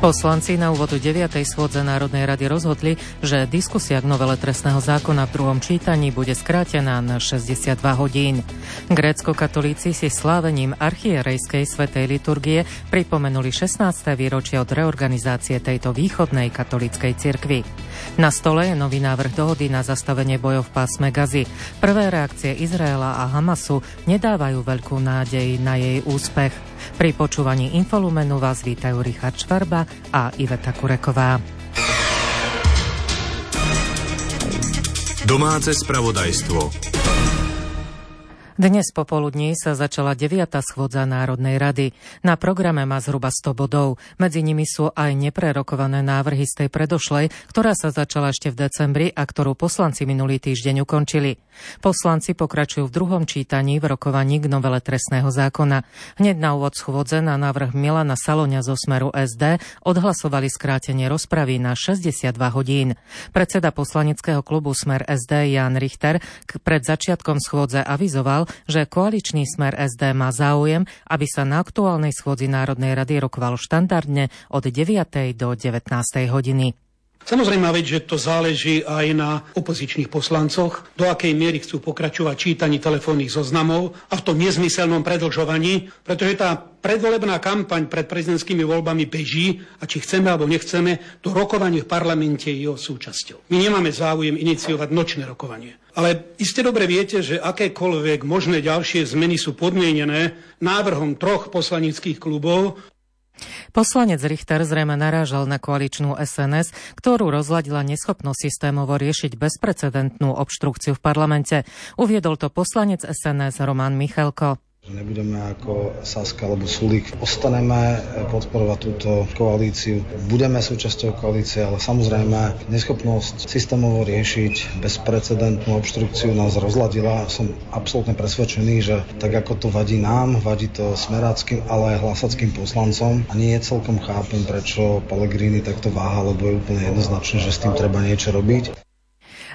Poslanci na úvodu 9. schôdze Národnej rady rozhodli, že diskusia k novele trestného zákona v druhom čítaní bude skrátená na 62 hodín. Grécko-katolíci si slávením archierejskej svetej liturgie pripomenuli 16. výročie od reorganizácie tejto východnej katolíckej cirkvi. Na stole je nový návrh dohody na zastavenie bojov v pásme Gazy. Prvé reakcie Izraela a Hamasu nedávajú veľkú nádej na jej úspech. Pri počúvaní Infolumenu vás vítajú Richard Švarba a Iveta Kureková. Domáce spravodajstvo. Dnes popoludní sa začala 9. schôdza Národnej rady. Na programe má zhruba 100 bodov. Medzi nimi sú aj neprerokované návrhy z tej predošlej, ktorá sa začala ešte v decembri a ktorú poslanci minulý týždeň ukončili. Poslanci pokračujú v druhom čítaní v rokovaní k novele trestného zákona. Hneď na úvod schôdze na návrh Milana Saloňa zo Smeru SD odhlasovali skrátenie rozpravy na 62 hodín. Predseda poslaneckého klubu Smer SD Jan Richter pred začiatkom schôdze avizoval, že koaličný smer SD má záujem, aby sa na aktuálnej schôdzi Národnej rady rokovalo štandardne od 9. do 19. hodiny. Samozrejme, veď, že to záleží aj na opozičných poslancoch, do akej miery chcú pokračovať čítaní telefónnych zoznamov a v tom nezmyselnom predlžovaní, pretože tá predvolebná kampaň pred prezidentskými voľbami beží a či chceme alebo nechceme, to rokovanie v parlamente je jeho súčasťou. My nemáme záujem iniciovať nočné rokovanie. Ale iste dobre viete, že akékoľvek možné ďalšie zmeny sú podmienené návrhom troch poslanických klubov, Poslanec Richter zrejme narážal na koaličnú SNS, ktorú rozladila neschopnosť systémovo riešiť bezprecedentnú obštrukciu v parlamente. Uviedol to poslanec SNS Roman Michalko. Nebudeme ako Saska alebo Sulík. Ostaneme podporovať túto koalíciu. Budeme súčasťou koalície, ale samozrejme neschopnosť systémovo riešiť bezprecedentnú obštrukciu nás rozladila. Som absolútne presvedčený, že tak ako to vadí nám, vadí to smeráckým, ale aj hlasackým poslancom. A nie celkom chápem, prečo Pellegrini takto váha, lebo je úplne jednoznačné, že s tým treba niečo robiť.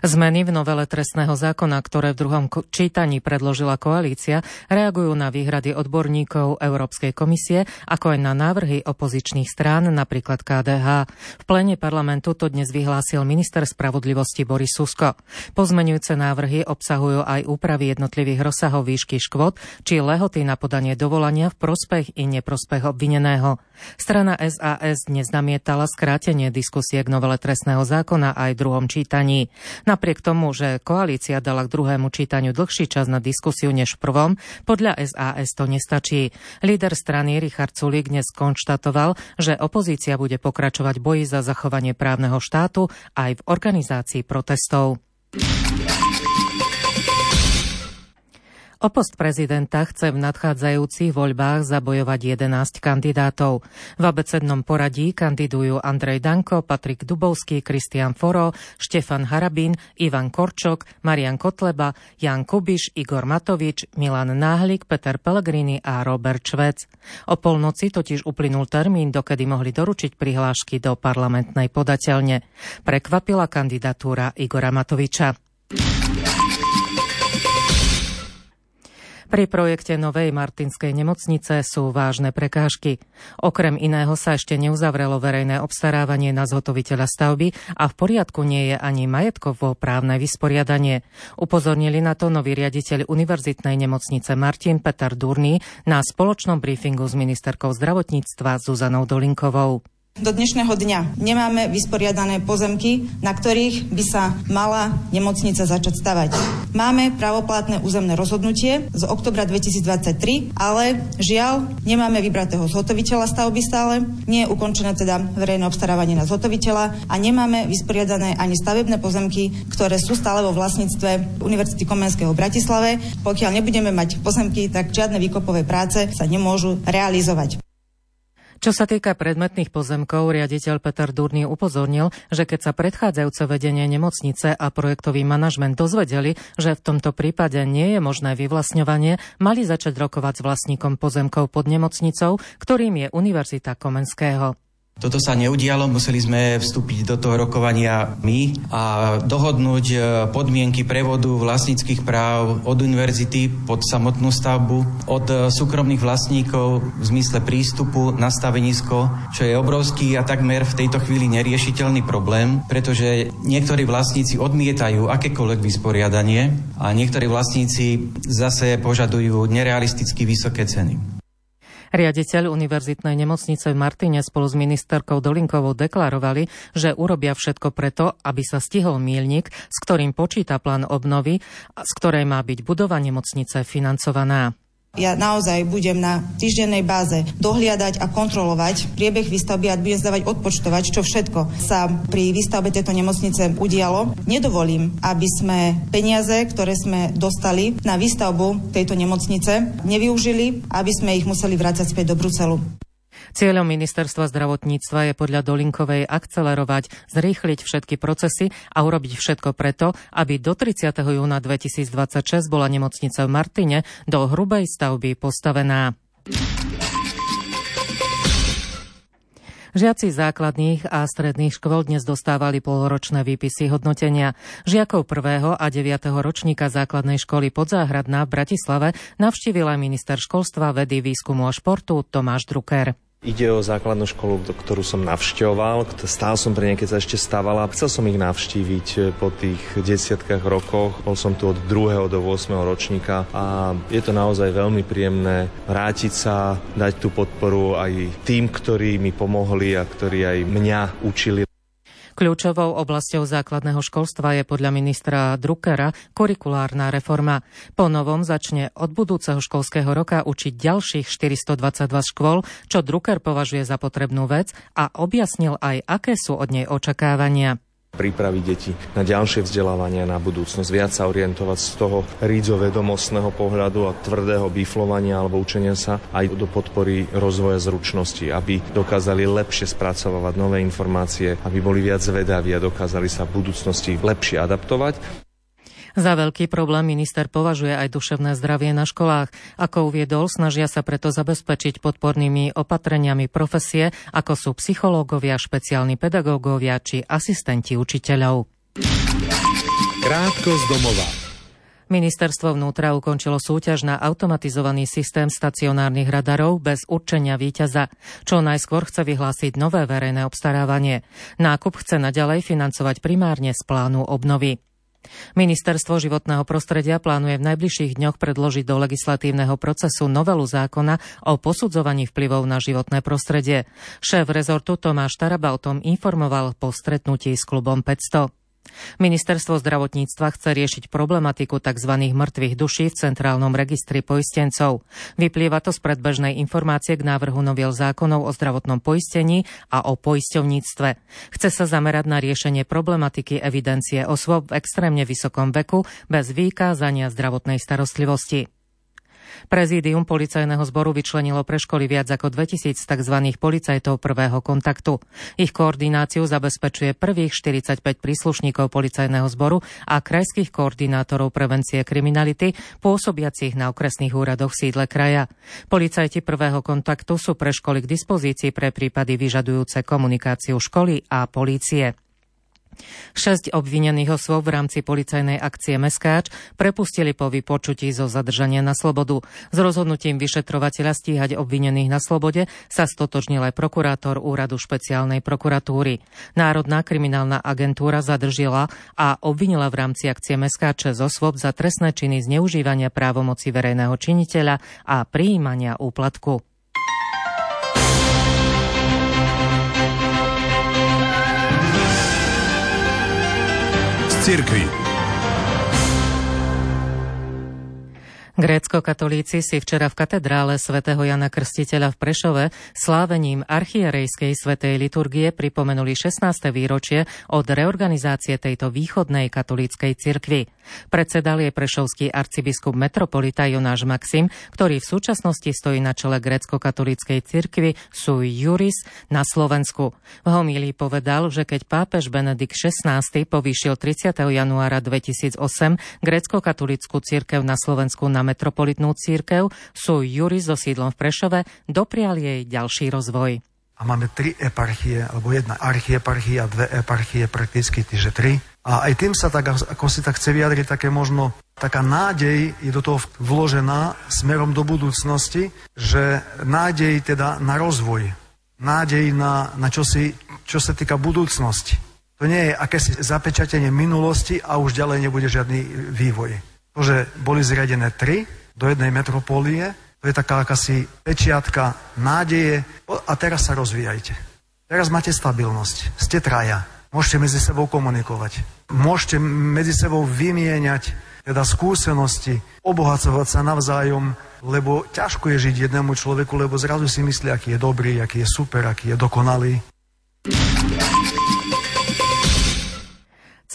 Zmeny v novele trestného zákona, ktoré v druhom čítaní predložila koalícia, reagujú na výhrady odborníkov Európskej komisie, ako aj na návrhy opozičných strán, napríklad KDH. V plene parlamentu to dnes vyhlásil minister spravodlivosti Boris Susko. Pozmenujúce návrhy obsahujú aj úpravy jednotlivých rozsahov výšky škôd či lehoty na podanie dovolania v prospech i neprospech obvineného. Strana SAS dnes namietala skrátenie diskusie k novele trestného zákona aj v druhom čítaní. Napriek tomu, že koalícia dala k druhému čítaniu dlhší čas na diskusiu než v prvom, podľa SAS to nestačí. Líder strany Richard Sulík dnes konštatoval, že opozícia bude pokračovať boji za zachovanie právneho štátu aj v organizácii protestov. O post prezidenta chce v nadchádzajúcich voľbách zabojovať 11 kandidátov. V abecednom poradí kandidujú Andrej Danko, Patrik Dubovský, Kristian Foro, Štefan Harabín, Ivan Korčok, Marian Kotleba, Jan Kubiš, Igor Matovič, Milan Náhlik, Peter Pellegrini a Robert Švec. O polnoci totiž uplynul termín, dokedy mohli doručiť prihlášky do parlamentnej podateľne. Prekvapila kandidatúra Igora Matoviča. Pri projekte novej Martinskej nemocnice sú vážne prekážky. Okrem iného sa ešte neuzavrelo verejné obstarávanie na zhotoviteľa stavby a v poriadku nie je ani majetkovo právne vysporiadanie. Upozornili na to nový riaditeľ Univerzitnej nemocnice Martin Peter Durný na spoločnom briefingu s ministerkou zdravotníctva Zuzanou Dolinkovou. Do dnešného dňa nemáme vysporiadané pozemky, na ktorých by sa mala nemocnica začať stavať. Máme pravoplatné územné rozhodnutie z oktobra 2023, ale žiaľ nemáme vybratého zhotoviteľa stavby stále, nie je ukončené teda verejné obstarávanie na zhotoviteľa a nemáme vysporiadané ani stavebné pozemky, ktoré sú stále vo vlastníctve Univerzity Komenského v Bratislave. Pokiaľ nebudeme mať pozemky, tak žiadne výkopové práce sa nemôžu realizovať. Čo sa týka predmetných pozemkov, riaditeľ Peter Durný upozornil, že keď sa predchádzajúce vedenie nemocnice a projektový manažment dozvedeli, že v tomto prípade nie je možné vyvlastňovanie, mali začať rokovať s vlastníkom pozemkov pod nemocnicou, ktorým je Univerzita Komenského. Toto sa neudialo, museli sme vstúpiť do toho rokovania my a dohodnúť e, podmienky prevodu vlastníckých práv od univerzity pod samotnú stavbu, od e, súkromných vlastníkov v zmysle prístupu na stavenisko, čo je obrovský a takmer v tejto chvíli neriešiteľný problém, pretože niektorí vlastníci odmietajú akékoľvek vysporiadanie a niektorí vlastníci zase požadujú nerealisticky vysoké ceny. Riaditeľ Univerzitnej nemocnice v Martine spolu s ministerkou Dolinkovou deklarovali, že urobia všetko preto, aby sa stihol mílnik, s ktorým počíta plán obnovy, z ktorej má byť budova nemocnice financovaná. Ja naozaj budem na týždennej báze dohliadať a kontrolovať priebeh výstavby a budem zdávať odpočtovať, čo všetko sa pri výstavbe tejto nemocnice udialo. Nedovolím, aby sme peniaze, ktoré sme dostali na výstavbu tejto nemocnice, nevyužili, aby sme ich museli vrácať späť do Bruselu. Cieľom ministerstva zdravotníctva je podľa Dolinkovej akcelerovať, zrýchliť všetky procesy a urobiť všetko preto, aby do 30. júna 2026 bola nemocnica v Martine do hrubej stavby postavená. Žiaci základných a stredných škôl dnes dostávali polročné výpisy hodnotenia. Žiakov prvého a 9. ročníka základnej školy Podzáhradná v Bratislave navštívila minister školstva, vedy, výskumu a športu Tomáš Drucker. Ide o základnú školu, ktorú som navštevoval. Stál som pri nej, keď sa ešte stávala. Chcel som ich navštíviť eh, po tých desiatkách rokoch. Bol som tu od 2. do 8. ročníka a je to naozaj veľmi príjemné vrátiť sa, dať tú podporu aj tým, ktorí mi pomohli a ktorí aj mňa učili Kľúčovou oblasťou základného školstva je podľa ministra Druckera kurikulárna reforma. Po novom začne od budúceho školského roka učiť ďalších 422 škôl, čo Drucker považuje za potrebnú vec a objasnil aj, aké sú od nej očakávania pripraviť deti na ďalšie vzdelávanie na budúcnosť, viac sa orientovať z toho rídzo vedomostného pohľadu a tvrdého biflovania alebo učenia sa aj do podpory rozvoja zručnosti, aby dokázali lepšie spracovávať nové informácie, aby boli viac vedaví a dokázali sa v budúcnosti lepšie adaptovať. Za veľký problém minister považuje aj duševné zdravie na školách. Ako uviedol, snažia sa preto zabezpečiť podpornými opatreniami profesie, ako sú psychológovia, špeciálni pedagógovia či asistenti učiteľov. Krátko z domova. Ministerstvo vnútra ukončilo súťaž na automatizovaný systém stacionárnych radarov bez určenia víťaza, čo najskôr chce vyhlásiť nové verejné obstarávanie. Nákup chce naďalej financovať primárne z plánu obnovy. Ministerstvo životného prostredia plánuje v najbližších dňoch predložiť do legislatívneho procesu novelu zákona o posudzovaní vplyvov na životné prostredie. Šéf rezortu Tomáš Taraba o tom informoval po stretnutí s klubom 500. Ministerstvo zdravotníctva chce riešiť problematiku tzv. mŕtvych duší v centrálnom registri poistencov. Vyplýva to z predbežnej informácie k návrhu noviel zákonov o zdravotnom poistení a o poisťovníctve. Chce sa zamerať na riešenie problematiky evidencie osôb v extrémne vysokom veku bez vykázania zdravotnej starostlivosti. Prezídium policajného zboru vyčlenilo pre školy viac ako 2000 tzv. policajtov prvého kontaktu. Ich koordináciu zabezpečuje prvých 45 príslušníkov policajného zboru a krajských koordinátorov prevencie kriminality pôsobiacich na okresných úradoch sídle kraja. Policajti prvého kontaktu sú pre školy k dispozícii pre prípady vyžadujúce komunikáciu školy a polície. Šesť obvinených osôb v rámci policajnej akcie Meskáč prepustili po vypočutí zo zadržania na slobodu. S rozhodnutím vyšetrovateľa stíhať obvinených na slobode sa stotožnil aj prokurátor úradu špeciálnej prokuratúry. Národná kriminálna agentúra zadržila a obvinila v rámci akcie Meskáče z osôb za trestné činy zneužívania právomoci verejného činiteľa a prijímania úplatku. Cirkvi. Grécko-katolíci si včera v katedrále svätého Jana Krstiteľa v Prešove slávením archierejskej svetej liturgie pripomenuli 16. výročie od reorganizácie tejto východnej katolíckej cirkvi. Predsedal je prešovský arcibiskup metropolita Jonáš Maxim, ktorý v súčasnosti stojí na čele grécko-katolíckej cirkvi sui juris na Slovensku. V homílii povedal, že keď pápež Benedikt XVI povýšil 30. januára 2008 grécko-katolícku cirkev na Slovensku na metropolitnú církev, sú Juri so sídlom v Prešove, doprial jej ďalší rozvoj. a máme tri eparchie, alebo jedna archieparchia, dve eparchie, prakticky tyže tri. A aj tým sa tak, ako si tak chce vyjadriť, také možno taká nádej je do toho vložená smerom do budúcnosti, že nádej teda na rozvoj, nádej na, na čosi, čo sa týka budúcnosti. To nie je akési zapečatenie minulosti a už ďalej nebude žiadny vývoj. To, že boli zriadené tri do jednej metropólie, to je taká akási pečiatka nádeje a teraz sa rozvíjajte. Teraz máte stabilnosť, ste traja, môžete medzi sebou komunikovať, môžete medzi sebou vymieňať teda skúsenosti, obohacovať sa navzájom, lebo ťažko je žiť jednému človeku, lebo zrazu si myslí, aký je dobrý, aký je super, aký je dokonalý.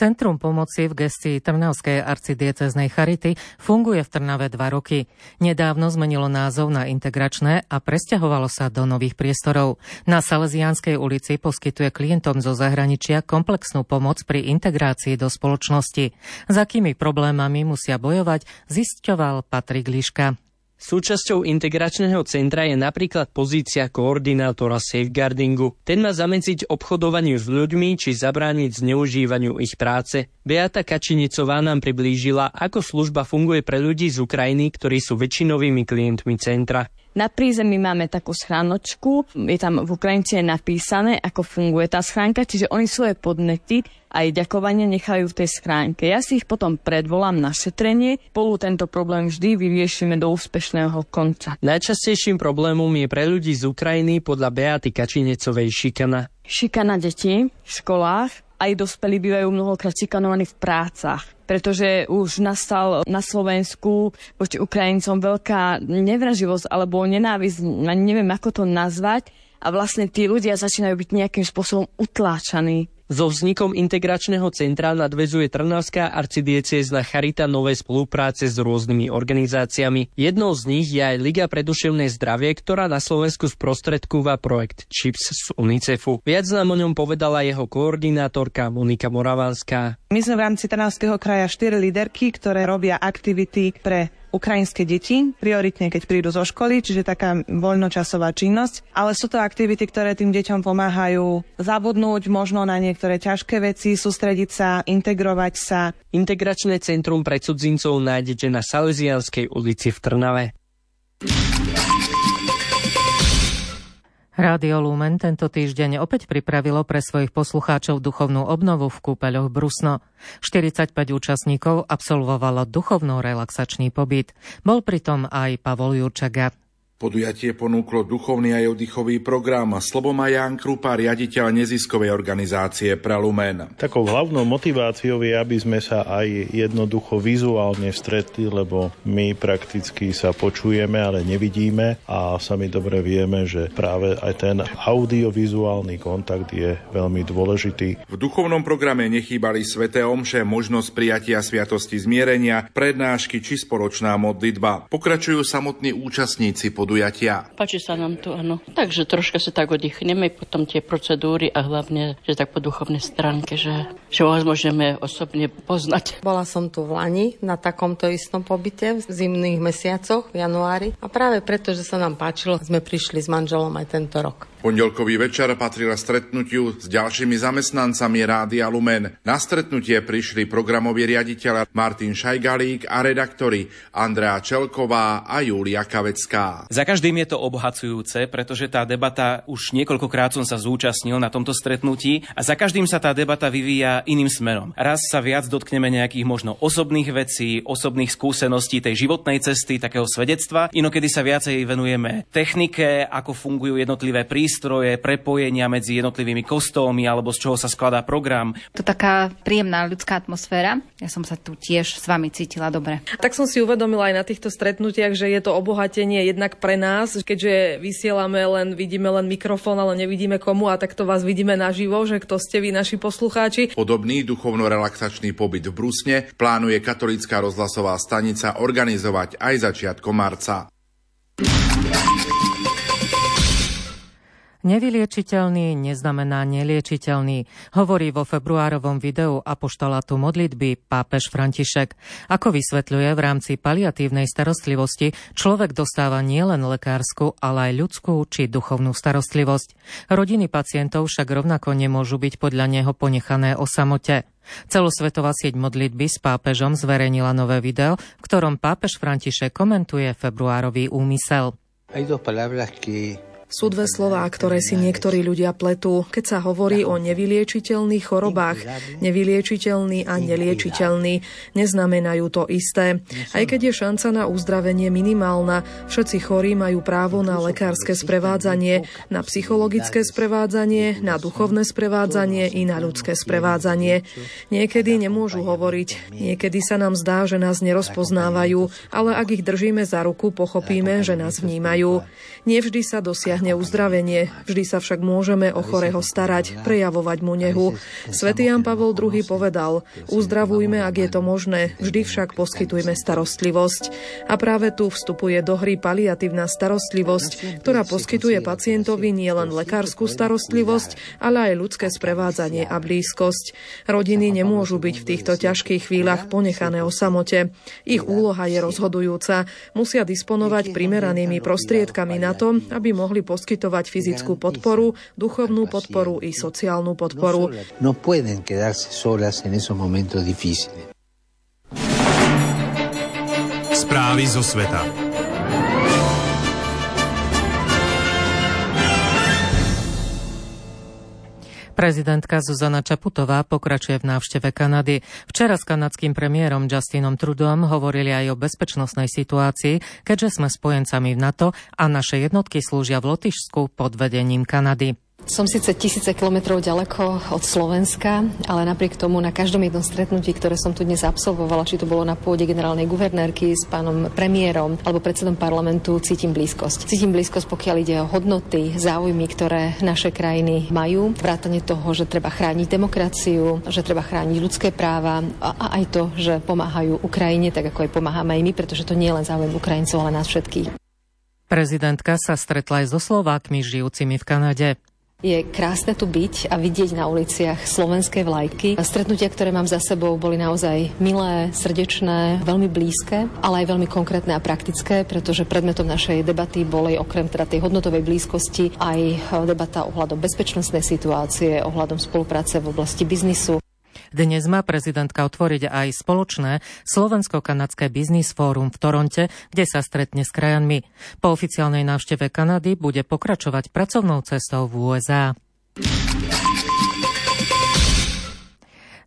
Centrum pomoci v gestii Trnavskej arcidieceznej Charity funguje v Trnave dva roky. Nedávno zmenilo názov na integračné a presťahovalo sa do nových priestorov. Na Salesianskej ulici poskytuje klientom zo zahraničia komplexnú pomoc pri integrácii do spoločnosti. S akými problémami musia bojovať, zisťoval Patrik Liška. Súčasťou integračného centra je napríklad pozícia koordinátora safeguardingu. Ten má zamedziť obchodovaniu s ľuďmi či zabrániť zneužívaniu ich práce. Beata Kačinicová nám priblížila, ako služba funguje pre ľudí z Ukrajiny, ktorí sú väčšinovými klientmi centra. Na prízemí máme takú schránočku, je tam v Ukrajinčine napísané, ako funguje tá schránka, čiže oni svoje podnety aj ďakovanie nechajú v tej schránke. Ja si ich potom predvolám na šetrenie, spolu tento problém vždy vyriešime do úspešného konca. Najčastejším problémom je pre ľudí z Ukrajiny podľa Beaty Kačinecovej šikana. Šikana detí v školách, aj dospelí bývajú mnohokrát šikanovaní v prácach pretože už nastal na Slovensku voči Ukrajincom veľká nevraživosť alebo nenávisť, neviem ako to nazvať, a vlastne tí ľudia začínajú byť nejakým spôsobom utláčaní. So vznikom integračného centra nadvezuje Trnavská arcidiecezna Charita nové spolupráce s rôznymi organizáciami. Jednou z nich je aj Liga pre duševné zdravie, ktorá na Slovensku sprostredkúva projekt CHIPS z UNICEFu. Viac nám o ňom povedala jeho koordinátorka Monika Moravánska. My sme v rámci Trnavského kraja štyri líderky, ktoré robia aktivity pre ukrajinské deti, prioritne keď prídu zo školy, čiže taká voľnočasová činnosť. Ale sú to aktivity, ktoré tým deťom pomáhajú zabudnúť možno na niektoré ťažké veci, sústrediť sa, integrovať sa. Integračné centrum pre cudzincov nájdete na Salesianskej ulici v Trnave. Rádio Lumen tento týždeň opäť pripravilo pre svojich poslucháčov duchovnú obnovu v kúpeľoch Brusno. 45 účastníkov absolvovalo duchovno-relaxačný pobyt. Bol pritom aj Pavol Jurčaga. Podujatie ponúklo duchovný aj oddychový program Sloboma Jan Krupa, riaditeľ neziskovej organizácie Pralumen. Takou hlavnou motiváciou je, aby sme sa aj jednoducho vizuálne stretli, lebo my prakticky sa počujeme, ale nevidíme a sami dobre vieme, že práve aj ten audiovizuálny kontakt je veľmi dôležitý. V duchovnom programe nechýbali sveté omše, možnosť prijatia sviatosti zmierenia, prednášky či spoločná modlitba. Pokračujú samotní účastníci pod podujatia. Páči sa nám tu, áno. Takže troška sa tak oddychneme, potom tie procedúry a hlavne, že tak po duchovnej stránke, že, že vás môžeme osobne poznať. Bola som tu v Lani na takomto istom pobyte v zimných mesiacoch v januári a práve preto, že sa nám páčilo, sme prišli s manželom aj tento rok. Pondelkový večer patril stretnutiu s ďalšími zamestnancami Rádia Lumen. Na stretnutie prišli programoví riaditeľ Martin Šajgalík a redaktori Andrea Čelková a Júlia Kavecká. Za každým je to obohacujúce, pretože tá debata už niekoľkokrát som sa zúčastnil na tomto stretnutí a za každým sa tá debata vyvíja iným smerom. Raz sa viac dotkneme nejakých možno osobných vecí, osobných skúseností tej životnej cesty, takého svedectva. Inokedy sa viacej venujeme technike, ako fungujú jednotlivé prístroje prístroje, prepojenia medzi jednotlivými kostolmi alebo z čoho sa skladá program. To taká príjemná ľudská atmosféra. Ja som sa tu tiež s vami cítila dobre. Tak som si uvedomila aj na týchto stretnutiach, že je to obohatenie jednak pre nás, keďže vysielame len, vidíme len mikrofón, ale nevidíme komu a takto vás vidíme naživo, že kto ste vy, naši poslucháči. Podobný duchovno-relaxačný pobyt v Brusne plánuje katolická rozhlasová stanica organizovať aj začiatkom marca. Nevyliečiteľný neznamená neliečiteľný, hovorí vo februárovom videu apoštolátu modlitby pápež František. Ako vysvetľuje, v rámci paliatívnej starostlivosti človek dostáva nielen lekárskú, ale aj ľudskú či duchovnú starostlivosť. Rodiny pacientov však rovnako nemôžu byť podľa neho ponechané o samote. Celosvetová sieť modlitby s pápežom zverejnila nové video, v ktorom pápež František komentuje februárový úmysel. Hay dos palabras que sú dve slová, ktoré si niektorí ľudia pletú, keď sa hovorí o nevyliečiteľných chorobách. Nevyliečiteľný a neliečiteľný neznamenajú to isté. Aj keď je šanca na uzdravenie minimálna, všetci chorí majú právo na lekárske sprevádzanie, na psychologické sprevádzanie, na duchovné sprevádzanie i na ľudské sprevádzanie. Niekedy nemôžu hovoriť, niekedy sa nám zdá, že nás nerozpoznávajú, ale ak ich držíme za ruku, pochopíme, že nás vnímajú. Nevždy sa dosiahne uzdravenie, vždy sa však môžeme o chorého starať, prejavovať mu nehu. Svetý Jan Pavol II povedal, uzdravujme, ak je to možné, vždy však poskytujme starostlivosť. A práve tu vstupuje do hry paliatívna starostlivosť, ktorá poskytuje pacientovi nielen lekárskú starostlivosť, ale aj ľudské sprevádzanie a blízkosť. Rodiny nemôžu byť v týchto ťažkých chvíľach ponechané o samote. Ich úloha je rozhodujúca. Musia disponovať primeranými prostriedkami na to, aby mohli poskytovať fyzickú podporu, duchovnú podporu i sociálnu podporu. No pueden quedarse solas en esos momentos difíciles. Správy zo sveta. Prezidentka Zuzana Čaputová pokračuje v návšteve Kanady. Včera s kanadským premiérom Justinom Trudom hovorili aj o bezpečnostnej situácii, keďže sme spojencami v NATO a naše jednotky slúžia v Lotyšsku pod vedením Kanady. Som síce tisíce kilometrov ďaleko od Slovenska, ale napriek tomu na každom jednom stretnutí, ktoré som tu dnes absolvovala, či to bolo na pôde generálnej guvernérky s pánom premiérom alebo predsedom parlamentu, cítim blízkosť. Cítim blízkosť, pokiaľ ide o hodnoty, záujmy, ktoré naše krajiny majú. Vrátane toho, že treba chrániť demokraciu, že treba chrániť ľudské práva a, aj to, že pomáhajú Ukrajine, tak ako aj pomáhame aj my, pretože to nie je len záujem Ukrajincov, ale nás všetkých. Prezidentka sa stretla aj so Slovákmi žijúcimi v Kanade. Je krásne tu byť a vidieť na uliciach slovenské vlajky. Stretnutia, ktoré mám za sebou, boli naozaj milé, srdečné, veľmi blízke, ale aj veľmi konkrétne a praktické, pretože predmetom našej debaty boli okrem teda tej hodnotovej blízkosti aj debata ohľadom bezpečnostnej situácie, ohľadom spolupráce v oblasti biznisu. Dnes má prezidentka otvoriť aj spoločné Slovensko-kanadské biznis fórum v Toronte, kde sa stretne s krajanmi. Po oficiálnej návšteve Kanady bude pokračovať pracovnou cestou v USA.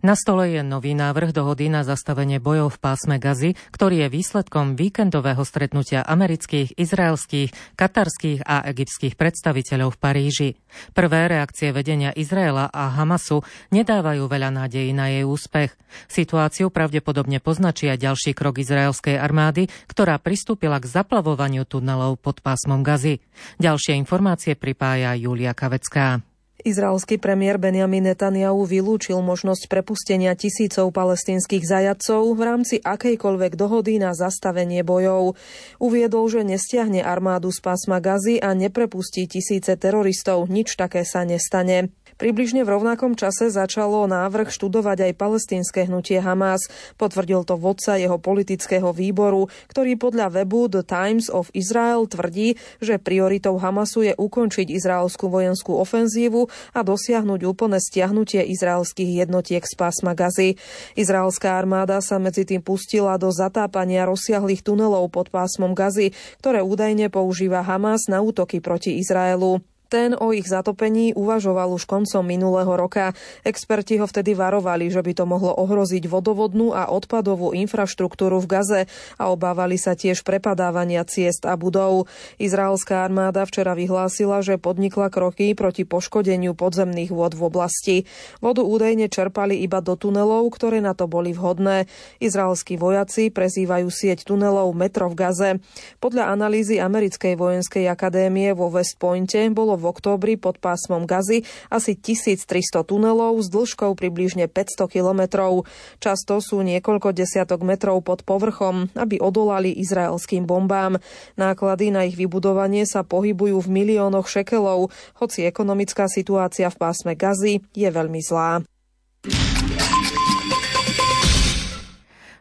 Na stole je nový návrh dohody na zastavenie bojov v pásme Gazy, ktorý je výsledkom víkendového stretnutia amerických, izraelských, katarských a egyptských predstaviteľov v Paríži. Prvé reakcie vedenia Izraela a Hamasu nedávajú veľa nádejí na jej úspech. Situáciu pravdepodobne poznačí aj ďalší krok izraelskej armády, ktorá pristúpila k zaplavovaniu tunelov pod pásmom Gazy. Ďalšie informácie pripája Julia Kavecká. Izraelský premiér Benjamin Netanyahu vylúčil možnosť prepustenia tisícov palestínskych zajadcov v rámci akejkoľvek dohody na zastavenie bojov. Uviedol, že nestiahne armádu z pásma Gazy a neprepustí tisíce teroristov. Nič také sa nestane. Približne v rovnakom čase začalo návrh študovať aj palestínske hnutie Hamas. Potvrdil to vodca jeho politického výboru, ktorý podľa webu The Times of Israel tvrdí, že prioritou Hamasu je ukončiť izraelskú vojenskú ofenzívu a dosiahnuť úplné stiahnutie izraelských jednotiek z pásma Gazy. Izraelská armáda sa medzi tým pustila do zatápania rozsiahlých tunelov pod pásmom Gazy, ktoré údajne používa Hamas na útoky proti Izraelu. Ten o ich zatopení uvažoval už koncom minulého roka. Experti ho vtedy varovali, že by to mohlo ohroziť vodovodnú a odpadovú infraštruktúru v Gaze a obávali sa tiež prepadávania ciest a budov. Izraelská armáda včera vyhlásila, že podnikla kroky proti poškodeniu podzemných vôd v oblasti. Vodu údajne čerpali iba do tunelov, ktoré na to boli vhodné. Izraelskí vojaci prezývajú sieť tunelov metro v Gaze. Podľa analýzy Americkej vojenskej akadémie vo West Pointe bolo v októbri pod pásmom Gazy asi 1300 tunelov s dĺžkou približne 500 kilometrov. Často sú niekoľko desiatok metrov pod povrchom, aby odolali izraelským bombám. Náklady na ich vybudovanie sa pohybujú v miliónoch šekelov, hoci ekonomická situácia v pásme Gazy je veľmi zlá.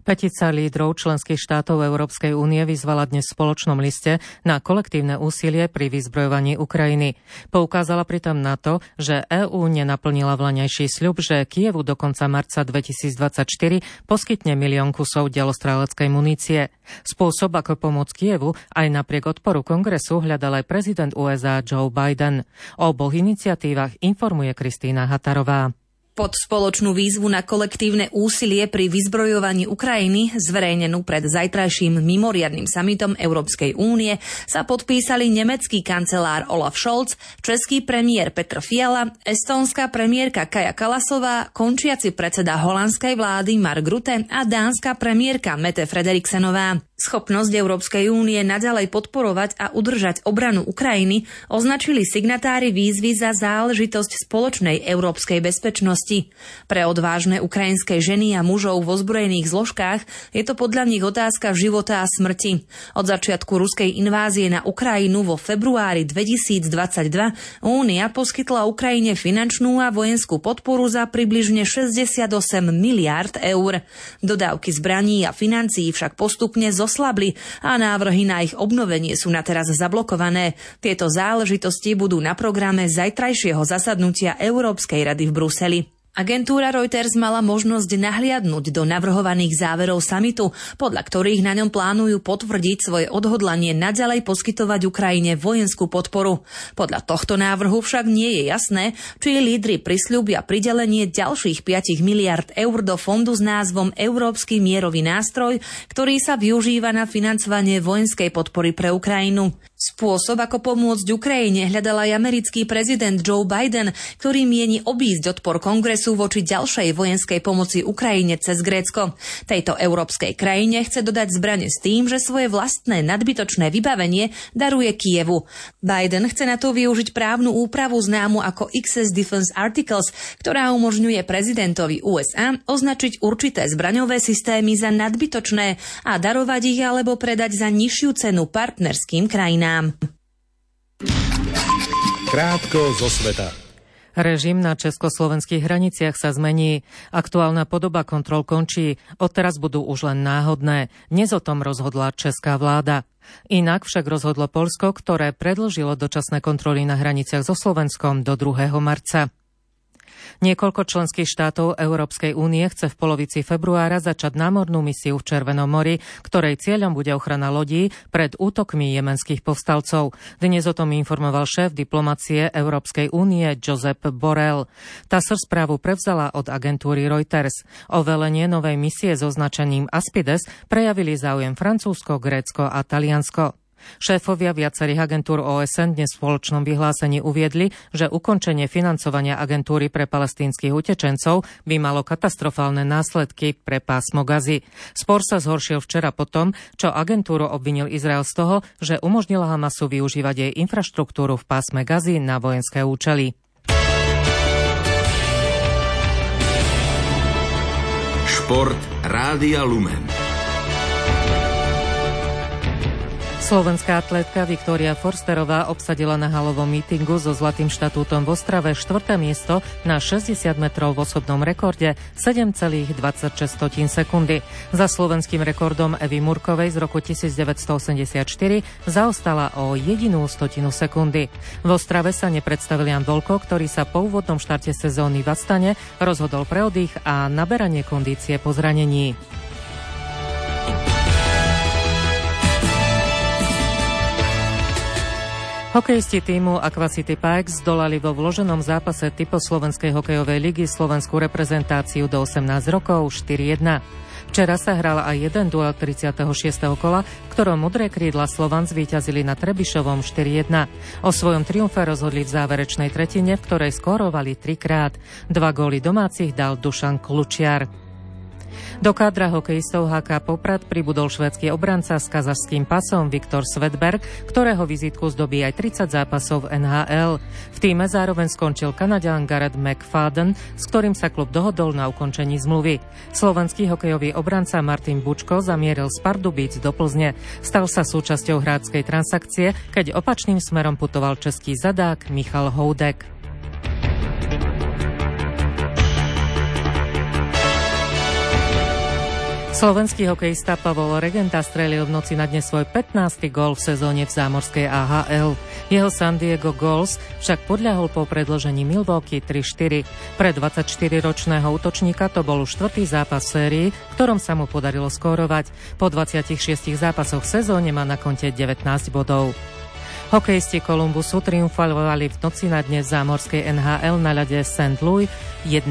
Petica lídrov členských štátov Európskej únie vyzvala dnes v spoločnom liste na kolektívne úsilie pri vyzbrojovaní Ukrajiny. Poukázala pritom na to, že EÚ nenaplnila vlaňajší sľub, že Kievu do konca marca 2024 poskytne milión kusov delostráleckej munície. Spôsob, ako pomôcť Kievu, aj napriek odporu kongresu hľadal aj prezident USA Joe Biden. O oboch iniciatívach informuje Kristýna Hatarová. Pod spoločnú výzvu na kolektívne úsilie pri vyzbrojovaní Ukrajiny, zverejnenú pred zajtrajším mimoriadnym samitom Európskej únie, sa podpísali nemecký kancelár Olaf Scholz, český premiér Petr Fiala, estónska premiérka Kaja Kalasová, končiaci predseda holandskej vlády Mark Rutte a dánska premiérka Mette Frederiksenová. Schopnosť Európskej únie naďalej podporovať a udržať obranu Ukrajiny označili signatári výzvy za záležitosť spoločnej európskej bezpečnosti. Pre odvážne ukrajinské ženy a mužov v ozbrojených zložkách je to podľa nich otázka života a smrti. Od začiatku ruskej invázie na Ukrajinu vo februári 2022 Únia poskytla Ukrajine finančnú a vojenskú podporu za približne 68 miliard eur. Dodávky zbraní a financií však postupne zo oslabli a návrhy na ich obnovenie sú na teraz zablokované. Tieto záležitosti budú na programe zajtrajšieho zasadnutia Európskej rady v Bruseli. Agentúra Reuters mala možnosť nahliadnúť do navrhovaných záverov samitu, podľa ktorých na ňom plánujú potvrdiť svoje odhodlanie naďalej poskytovať Ukrajine vojenskú podporu. Podľa tohto návrhu však nie je jasné, či lídry prisľúbia pridelenie ďalších 5 miliard eur do fondu s názvom Európsky mierový nástroj, ktorý sa využíva na financovanie vojenskej podpory pre Ukrajinu. Spôsob, ako pomôcť Ukrajine, hľadal aj americký prezident Joe Biden, ktorý mieni obísť odpor kongresu voči ďalšej vojenskej pomoci Ukrajine cez Grécko. Tejto európskej krajine chce dodať zbrane s tým, že svoje vlastné nadbytočné vybavenie daruje Kievu. Biden chce na to využiť právnu úpravu známu ako Excess Defense Articles, ktorá umožňuje prezidentovi USA označiť určité zbraňové systémy za nadbytočné a darovať ich alebo predať za nižšiu cenu partnerským krajinám nám. Krátko zo sveta. Režim na československých hraniciach sa zmení. Aktuálna podoba kontrol končí. Odteraz budú už len náhodné. Dnes o tom rozhodla česká vláda. Inak však rozhodlo Polsko, ktoré predlžilo dočasné kontroly na hraniciach so Slovenskom do 2. marca. Niekoľko členských štátov Európskej únie chce v polovici februára začať námornú misiu v Červenom mori, ktorej cieľom bude ochrana lodí pred útokmi jemenských povstalcov. Dnes o tom informoval šéf diplomacie Európskej únie Josep Borrell. TASR správu prevzala od agentúry Reuters. O velenie novej misie so označením Aspides prejavili záujem Francúzsko, Grécko a Taliansko. Šéfovia viacerých agentúr OSN dnes v spoločnom vyhlásení uviedli, že ukončenie financovania agentúry pre palestínskych utečencov by malo katastrofálne následky pre pásmo Gazy. Spor sa zhoršil včera potom, čo agentúru obvinil Izrael z toho, že umožnila Hamasu využívať jej infraštruktúru v pásme Gazy na vojenské účely. Šport Rádia Lumen. Slovenská atletka Viktória Forsterová obsadila na halovom mítingu so zlatým štatútom v Ostrave 4. miesto na 60 metrov v osobnom rekorde 7,26 sekundy. Za slovenským rekordom Evy Murkovej z roku 1984 zaostala o jedinú stotinu sekundy. V Ostrave sa nepredstavil Jan Volko, ktorý sa po úvodnom štarte sezóny v Astane rozhodol pre oddych a naberanie kondície po zranení. Hokejisti týmu Aquacity Pikes zdolali vo vloženom zápase typo Slovenskej hokejovej ligy slovenskú reprezentáciu do 18 rokov 4-1. Včera sa hral aj jeden duel 36. kola, v ktorom mudré krídla Slovan zvíťazili na Trebišovom 4-1. O svojom triumfe rozhodli v záverečnej tretine, v ktorej skórovali trikrát. Dva góly domácich dal Dušan Klučiar. Do kádra hokejistov HK Poprad pribudol švédsky obranca s kazašským pasom Viktor Svedberg, ktorého vizitku zdobí aj 30 zápasov NHL. V týme zároveň skončil Kanadian Garrett McFadden, s ktorým sa klub dohodol na ukončení zmluvy. Slovenský hokejový obranca Martin Bučko zamieril z Pardubíc do Plzne. Stal sa súčasťou hráckej transakcie, keď opačným smerom putoval český zadák Michal Houdek. Slovenský hokejista Pavol Regenta strelil v noci na dne svoj 15. gól v sezóne v zámorskej AHL. Jeho San Diego Goals však podľahol po predložení Milwaukee 3-4. Pre 24-ročného útočníka to bol už štvrtý zápas sérii, ktorom sa mu podarilo skórovať. Po 26 zápasoch v sezóne má na konte 19 bodov. Hokejisti Kolumbusu triumfovali v noci na dne zámorskej NHL na ľade St. Louis 1-0.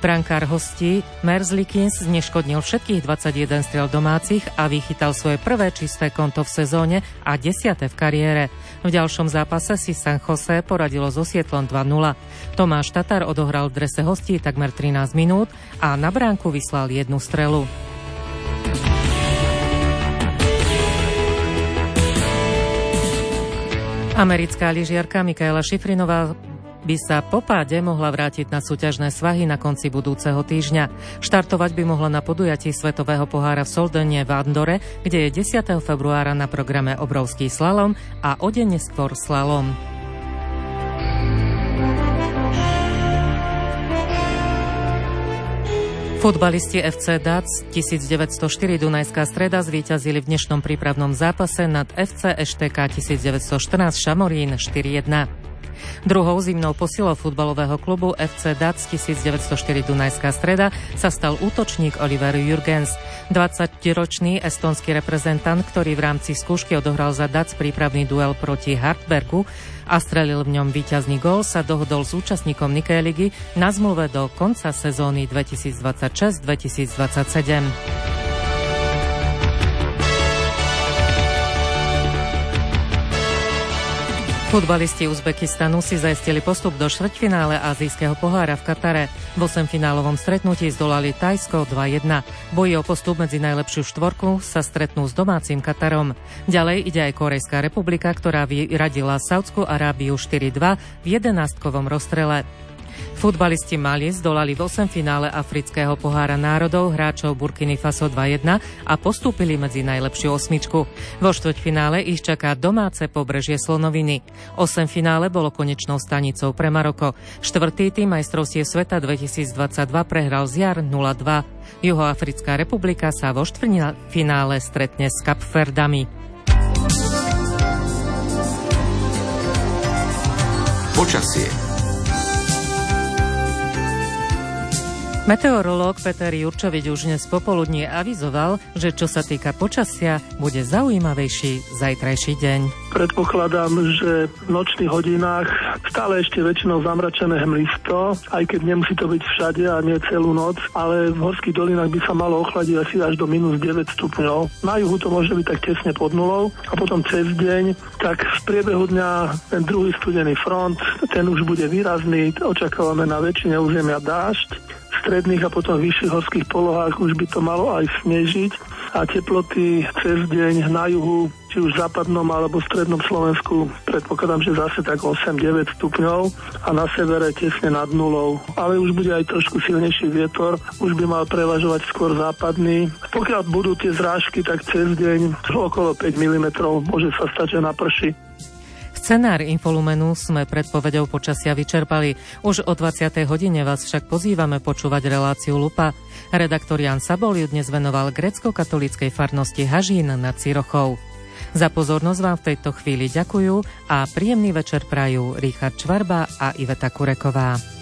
Brankár hostí Merzlikins zneškodnil všetkých 21 striel domácich a vychytal svoje prvé čisté konto v sezóne a desiate v kariére. V ďalšom zápase si San Jose poradilo so Sietlom 2-0. Tomáš Tatar odohral v drese hostí takmer 13 minút a na bránku vyslal jednu strelu. Americká lyžiarka Mikaela Šifrinová by sa po páde mohla vrátiť na súťažné svahy na konci budúceho týždňa. Štartovať by mohla na podujatí Svetového pohára v Soldene v Andore, kde je 10. februára na programe obrovský slalom a o deň neskôr slalom. Futbalisti FC DAC 1904 Dunajská streda zvíťazili v dnešnom prípravnom zápase nad FC EŠTK 1914 Šamorín 4-1. Druhou zimnou posilou futbalového klubu FC DAC 1904 Dunajská streda sa stal útočník Oliver Jurgens. 20-ročný estonský reprezentant, ktorý v rámci skúšky odohral za DAC prípravný duel proti Hartbergu a strelil v ňom víťazný gól, sa dohodol s účastníkom Nikkei ligy na zmluve do konca sezóny 2026-2027. Futbalisti Uzbekistanu si zaistili postup do štvrťfinále azijského pohára v Katare. V 8 finálovom stretnutí zdolali Tajsko 2-1. Boji o postup medzi najlepšiu štvorku sa stretnú s domácim Katarom. Ďalej ide aj Korejská republika, ktorá vyradila Saudskú Arábiu 4-2 v jedenastkovom rozstrele. Futbalisti Mali zdolali v 8 finále Afrického pohára národov hráčov Burkiny Faso 2-1 a postúpili medzi najlepšiu osmičku. Vo štvrťfinále ich čaká domáce pobrežie Slonoviny. 8 finále bolo konečnou stanicou pre Maroko. Štvrtý tým majstrovstiev sveta 2022 prehral z jar 0-2. Juhoafrická republika sa vo štvrťfinále stretne s Kapverdami. Počasie Meteorológ Peter Jurčovič už dnes popoludní avizoval, že čo sa týka počasia, bude zaujímavejší zajtrajší deň. Predpokladám, že v nočných hodinách stále ešte väčšinou zamračené hmlisto, aj keď nemusí to byť všade a nie celú noc, ale v horských dolinách by sa malo ochladiť asi až do minus 9 stupňov. Na juhu to môže byť tak tesne pod nulou a potom cez deň, tak v priebehu dňa ten druhý studený front, ten už bude výrazný, očakávame na väčšine územia dážď stredných a potom vyšších horských polohách už by to malo aj snežiť a teploty cez deň na juhu, či už v západnom alebo strednom Slovensku, predpokladám, že zase tak 8-9 stupňov a na severe tesne nad nulou. Ale už bude aj trošku silnejší vietor, už by mal prevažovať skôr západný. Pokiaľ budú tie zrážky, tak cez deň okolo 5 mm môže sa stať, že naprší. Scenár Infolumenu sme predpovedou počasia vyčerpali. Už o 20. hodine vás však pozývame počúvať reláciu Lupa. Redaktor Jan Sabol ju dnes venoval grecko-katolíckej farnosti Hažín nad Cirochou. Za pozornosť vám v tejto chvíli ďakujú a príjemný večer prajú Richard Čvarba a Iveta Kureková.